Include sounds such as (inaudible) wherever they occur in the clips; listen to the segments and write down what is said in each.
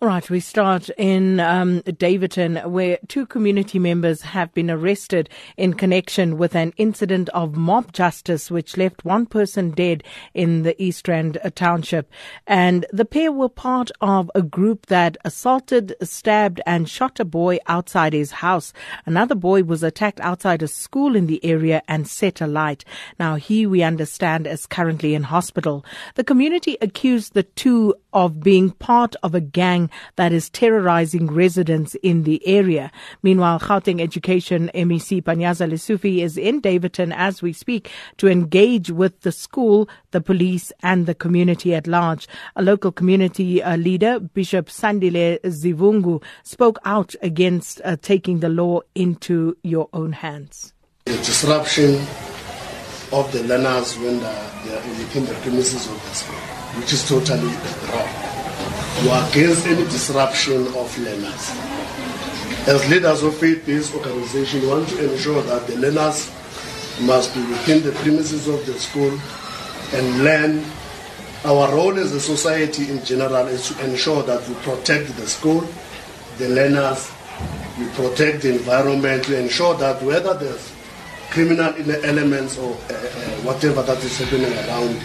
All right, we start in um, Daveyton, where two community members have been arrested in connection with an incident of mob justice, which left one person dead in the East Rand township. And the pair were part of a group that assaulted, stabbed, and shot a boy outside his house. Another boy was attacked outside a school in the area and set alight. Now, he, we understand, is currently in hospital. The community accused the two of being part of a gang that is terrorizing residents in the area. Meanwhile, Gauteng Education MEC Panyaza Lesufi is in Daveyton as we speak to engage with the school, the police, and the community at large. A local community uh, leader, Bishop Sandile Sivungu, spoke out against uh, taking the law into your own hands. The disruption of the learners when they are within the premises of the school, which is totally wrong who are against any disruption of learners. As leaders of faith-based organization, we want to ensure that the learners must be within the premises of the school and learn. Our role as a society in general is to ensure that we protect the school, the learners, we protect the environment, we ensure that whether there's criminal elements or uh, uh, whatever that is happening around,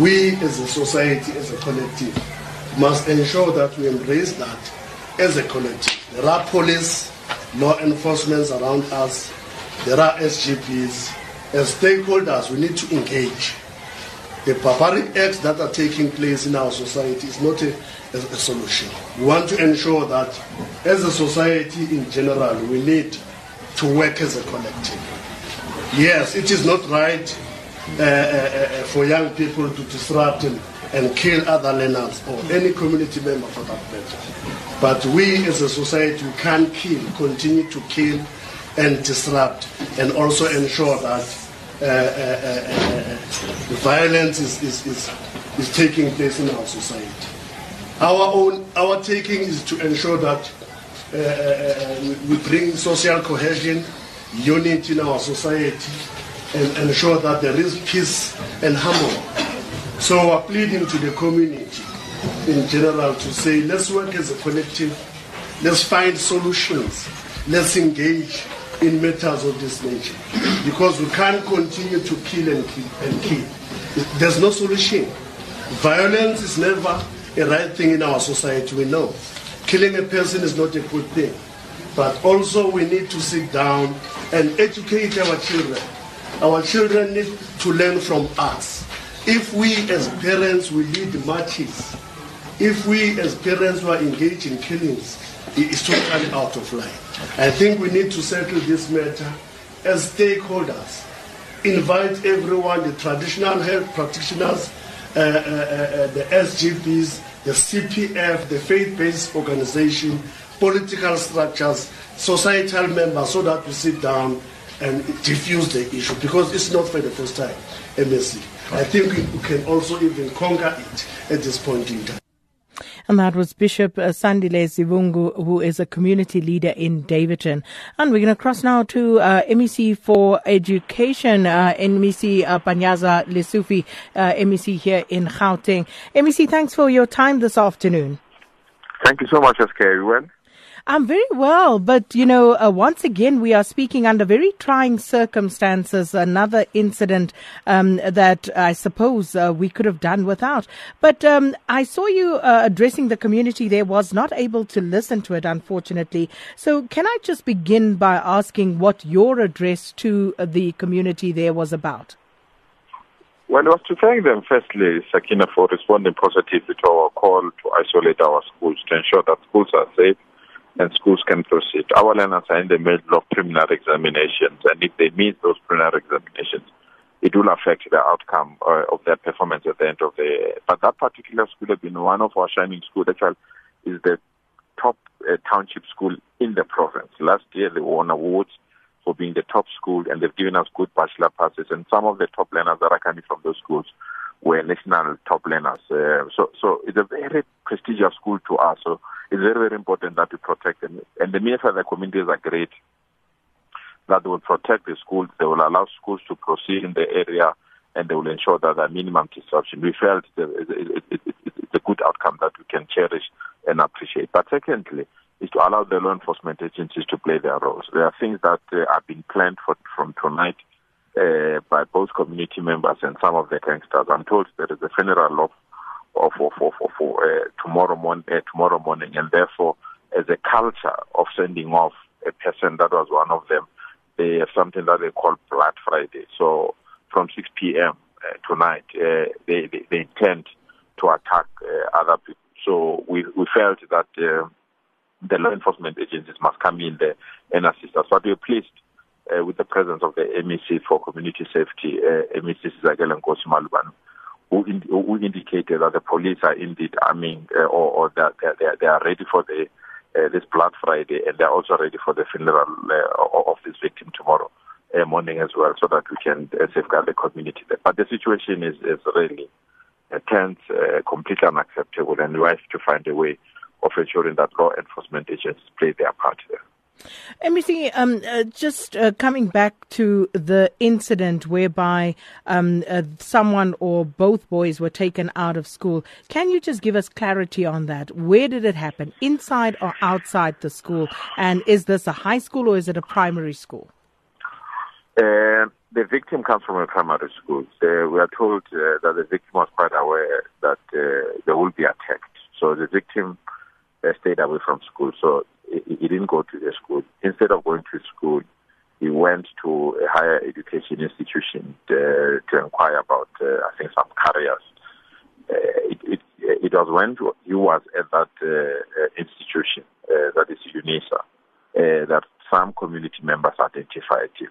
we as a society, as a collective, must ensure that we embrace that as a collective. There are police, law enforcement around us, there are SGBs. As stakeholders, we need to engage. The barbaric acts that are taking place in our society is not a, a, a solution. We want to ensure that as a society in general, we need to work as a collective. Yes, it is not right uh, uh, uh, for young people to disrupt and and kill other learners or any community member for that matter. But we as a society we can kill, continue to kill and disrupt and also ensure that uh, uh, uh, violence is, is, is, is taking place in our society. Our own, our taking is to ensure that uh, uh, we bring social cohesion, unity in our society, and ensure that there is peace and harmony so we're pleading to the community in general to say, let's work as a collective, let's find solutions, let's engage in matters of this nature. Because we can't continue to kill and kill and kill. There's no solution. Violence is never a right thing in our society, we know. Killing a person is not a good thing. But also we need to sit down and educate our children. Our children need to learn from us. If we as parents will lead marches, if we as parents were engaged in killings, it is totally out of line. I think we need to settle this matter as stakeholders. Invite everyone, the traditional health practitioners, uh, uh, uh, uh the SGBs, the CPF, the faith-based organization, political structures, societal members, so that we sit down and diffuse the issue because it's not for the first time, MSC. I think we can also even conquer it at this point in time. And that was Bishop uh, Sandile Sivungu, who is a community leader in Daveyton. And we're going to cross now to uh, MEC for Education, uh, MEC uh, Panyaza Lesufi, uh, MEC here in Gauteng. MEC, thanks for your time this afternoon. Thank you so much, SK. Everyone. I'm very well, but you know, uh, once again, we are speaking under very trying circumstances. Another incident um, that I suppose uh, we could have done without. But um, I saw you uh, addressing the community there. Was not able to listen to it, unfortunately. So, can I just begin by asking what your address to the community there was about? Well, it was to thank them, firstly, Sakina, for responding positively to our call to isolate our schools to ensure that schools are safe and schools can proceed. Our learners are in the middle of preliminary examinations, and if they meet those preliminary examinations, it will affect the outcome uh, of their performance at the end of the year. But that particular school has been one of our shining schools. Actually, is the top uh, township school in the province. Last year, they won awards for being the top school, and they've given us good bachelor passes. And some of the top learners that are coming from those schools were national top learners. Uh, so, so it's a very prestigious school to us. So it's very, very important that we protect them. And the minister of the communities are great that they will protect the schools, they will allow schools to proceed in the area, and they will ensure that there minimum disruption. We felt it's a good outcome that we can cherish and appreciate. But secondly, is to allow the law enforcement agencies to play their roles. There are things that uh, are being planned for, from tonight uh, by both community members and some of the gangsters. I'm told there is a funeral of of, of, of, of uh, tomorrow morning, uh, tomorrow morning, and therefore, as a culture of sending off a person that was one of them, they have something that they call Blood Friday. So from 6 p.m. Uh, tonight, they, they, they intend to attack other people. So we we felt that the law enforcement agencies must come in there and assist us. But we're pleased uh, with the presence of the MEC for Community Safety, uh, MEC Nkosi Malobane, who, in, who indicated that the police are indeed arming uh, or, or that they, they, are ready for the uh, this Blood Friday and they're also ready for the funeral uh, of this victim tomorrow uh, morning as well so that we can uh, safeguard the community there. But the situation is, is really uh, tense, uh, completely unacceptable and we have to find a way of ensuring that law enforcement agencies play their part there. MEC, um, uh, just uh, coming back to the incident whereby um, uh, someone or both boys were taken out of school, can you just give us clarity on that? Where did it happen, inside or outside the school? And is this a high school or is it a primary school? Uh, the victim comes from a primary school. Uh, we are told uh, that the victim was quite aware that they will be attacked. So the victim stayed away from school. So he, he didn't go to the school. Instead of going to school, he went to a higher education institution to, to inquire about, uh, I think, some careers. Uh, it, it, it, was when he was at that uh, institution, uh, that is UNISA, uh, that some community members identified him.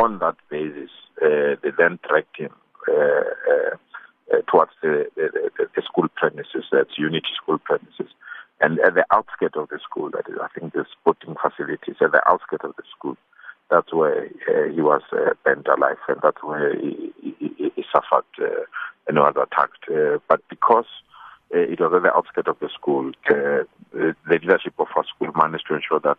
On that basis, uh, they then tracked him towards the, the, the, school premises, that's Unity School premises. And at the outskirts of the school, that is, I think the sporting facilities at the outskirts of the school, that's where uh, he was uh, burnt alive, and that's where he, he, he suffered uh, and was attacked. Uh, but because uh, it was at the outskirts of the school, uh, the leadership of our school managed to ensure that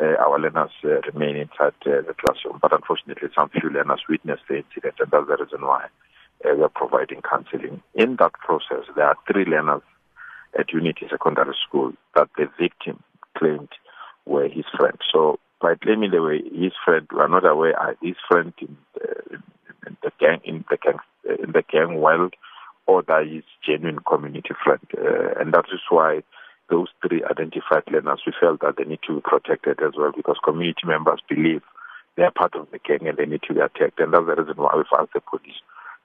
uh, our learners uh, remain inside uh, the classroom. But unfortunately, some few learners witnessed the incident, and that's the reason why uh, we are providing counseling. In that process, there are three learners at Unity Secondary School that the victim claimed were his friend. So by claiming they were his friend, we are not aware are his friend in the, in the gang in the gang in the gang world or that is genuine community friend. Uh, and that is why those three identified learners, we felt that they need to be protected as well because community members believe they are part of the gang and they need to be attacked. And that's the reason why we've asked the police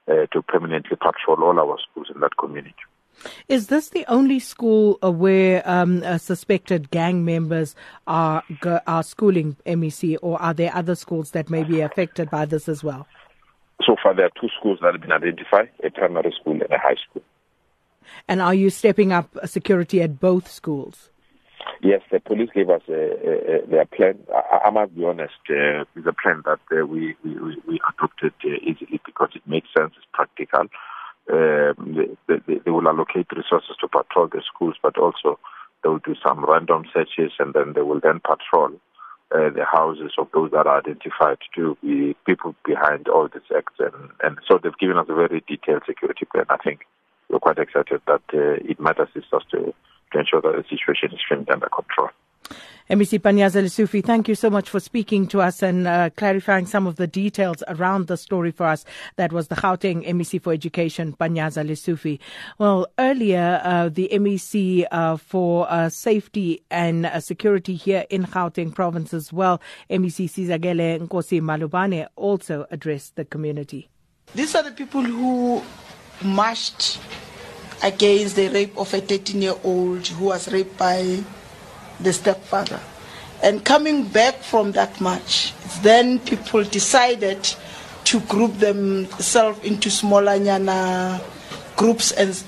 uh, to permanently patrol all our schools in that community. Is this the only school uh, where um, uh, suspected gang members are are schooling MEC, or are there other schools that may be affected by this as well? So far, there are two schools that have been identified: a primary school and a high school. And are you stepping up security at both schools? Yes, the police gave us a, their plan. I, I, must be honest, uh, it's a plan that uh, we, we, we adopted uh, easily because it makes sense, it's practical um, they, they, they will allocate resources to patrol the schools, but also they will do some random searches and then they will then patrol uh, the houses of those that are identified to be people behind all these acts. And, and so they've given us a very detailed security plan. I think we're quite excited that uh, it might assist us to, to ensure that the situation is framed under control. MEC Panyaza Lesufi, thank you so much for speaking to us and uh, clarifying some of the details around the story for us. That was the Gauteng MEC for Education, Panyaza Lesufi. Well, earlier, uh, the MEC uh, for uh, Safety and uh, Security here in Gauteng province as well, MEC Sizakele Nkosi Malobane, also addressed the community. These are the people who marched against the rape of a 13 year old who was raped by the stepfather. And coming back from that march, then people decided to group themselves into smaller nyana groups and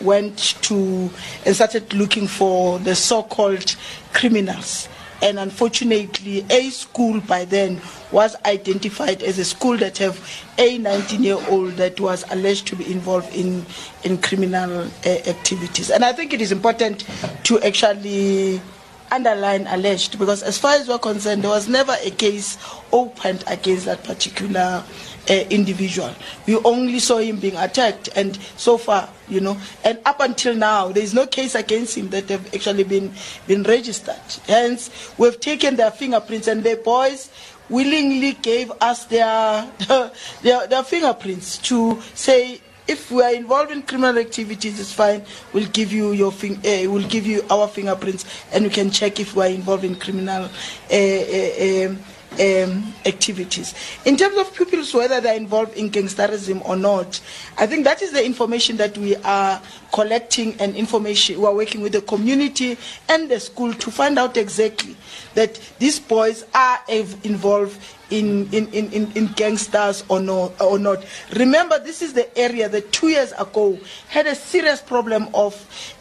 went to and started looking for the so-called criminals. And unfortunately, a school by then was identified as a school that have a 19-year-old that was alleged to be involved in in criminal uh, activities. And I think it is important to actually underline alleged because as far as we're concerned there was never a case opened against that particular uh, individual. We only saw him being attacked, and so far, you know, and up until now, there is no case against him that have actually been been registered. Hence, we've taken their fingerprints, and the boys willingly gave us their (laughs) their, their fingerprints to say if we are involved in criminal activities, it's fine. We'll give you your fing- uh, we'll give you our fingerprints, and you can check if we are involved in criminal uh, uh, um, activities. In terms of pupils, whether they're involved in gangsterism or not, I think that is the information that we are collecting and information. We are working with the community and the school to find out exactly that these boys are involved in, in, in, in, gangsters or, no, or not. Remember, this is the area that two years ago had a serious problem of,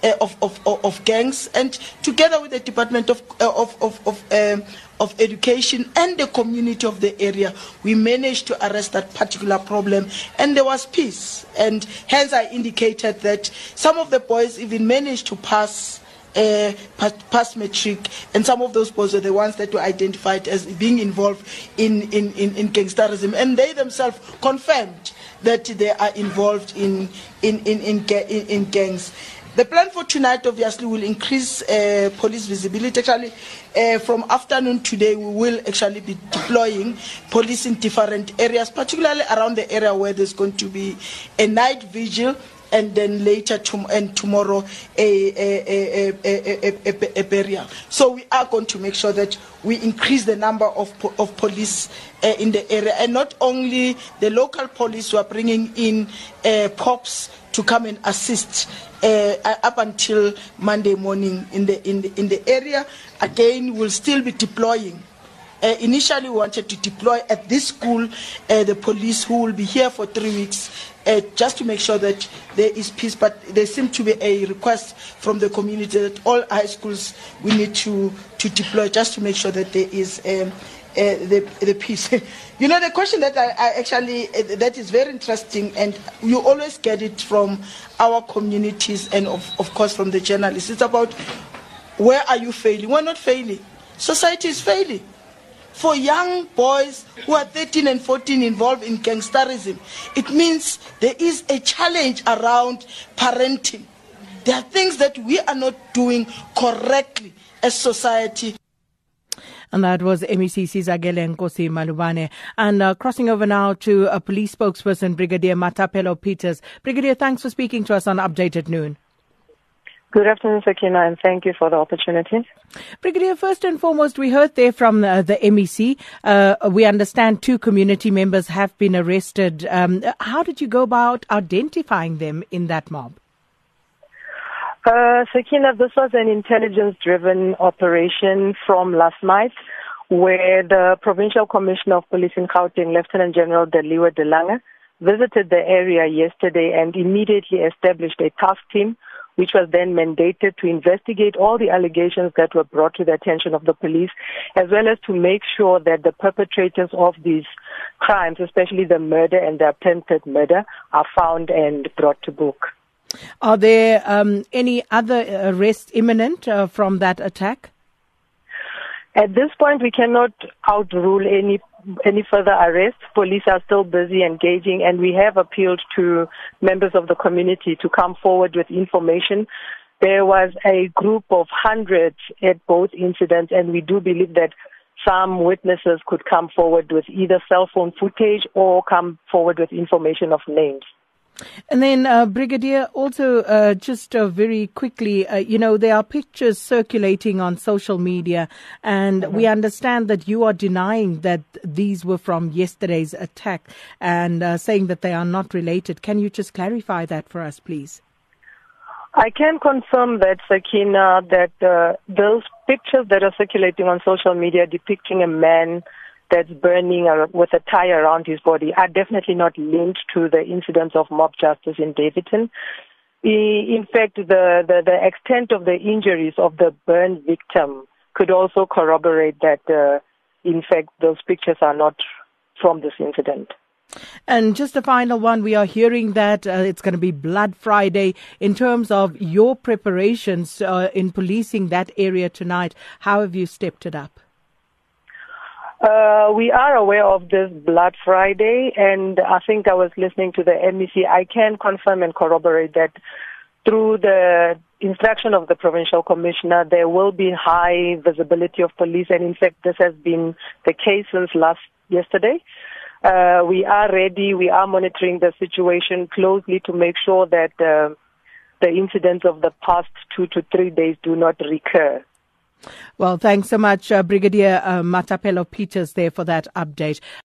uh, of, of, of, gangs, and together with the Department of, uh, of, of, um, of Education and the community of the area, we managed to arrest that particular problem, and there was peace. And hence, I indicated that some of the boys even managed to pass uh, past matric, and some of those boys were the ones that were identified as being involved in, in, in, in gangsterism, and they themselves confirmed that they are involved in, in, in, in, in, in gangs. The plan for tonight obviously will increase uh, police visibility. Actually, uh, from afternoon today, we will actually be deploying police in different areas, particularly around the area where there's going to be a night vigil and then later and tomorrow a, a, a, a. So we are going to make sure that we increase the number of, of police uh, in the area, and not only the local police who are bringing in uh, pops to come and assist uh, up until Monday morning in the, in the in the area. Again, we'll still be deploying uh, initially, we wanted to deploy at this school uh, the police who will be here for three weeks uh, just to make sure that there is peace. But there seems to be a request from the community that all high schools we need to, to deploy just to make sure that there is um, uh, the, the peace. (laughs) you know, the question that I, I actually, uh, that is very interesting, and you always get it from our communities and, of, of course, from the journalists. It's about where are you failing? We're not failing. Society is failing for young boys who are 13 and 14 involved in gangsterism, it means there is a challenge around parenting. There are things that we are not doing correctly as society. And that was MEC Sizakele Nkosi Malobane. And uh, crossing over now to a police spokesperson, Brigadier Mathapelo Peters. Brigadier, thanks for speaking to us on Updated Noon. Good afternoon, Sakina, and thank you for the opportunity. Brigadier, first and foremost, we heard there from uh, the MEC. Uh, we understand two community members have been arrested. Um, how did you go about identifying them in that mob? Uh, Sakina, this was an intelligence driven operation from last night where the Provincial Commissioner of Police in Gauteng, Lieutenant General Deliwe de Lange, visited the area yesterday and immediately established a task team which was then mandated to investigate all the allegations that were brought to the attention of the police, as well as to make sure that the perpetrators of these crimes, especially the murder and the attempted murder, are found and brought to book. Are there um, any other arrests imminent uh, from that attack? At this point, we cannot outrule any any further arrests. Police are still busy engaging, and we have appealed to members of the community to come forward with information. There was a group of hundreds at both incidents, and we do believe that some witnesses could come forward with either cell phone footage or come forward with information of names. And then, uh, Brigadier, also uh, just uh, very quickly, uh, you know, there are pictures circulating on social media, and mm-hmm. we understand that you are denying that these were from yesterday's attack and uh, saying that they are not related. Can you just clarify that for us, please? I can confirm that, Sakina, that uh, those pictures that are circulating on social media depicting a man that's burning with a tie around his body are definitely not linked to the incidents of mob justice in Daveyton. In fact, the, the, the extent of the injuries of the burn victim could also corroborate that, uh, in fact, those pictures are not from this incident. And just a final one, we are hearing that uh, it's going to be Blood Friday. In terms of your preparations uh, in policing that area tonight, how have you stepped it up? Uh, we are aware of this Blood Friday, and I think I was listening to the MEC. I can confirm and corroborate that through the instruction of the provincial commissioner, there will be high visibility of police, and in fact, this has been the case since last yesterday. Uh, we are ready. We are monitoring the situation closely to make sure that uh, the incidents of the past two to three days do not recur. Well, thanks so much, uh, Brigadier uh, Mathapelo Peters, there for that update.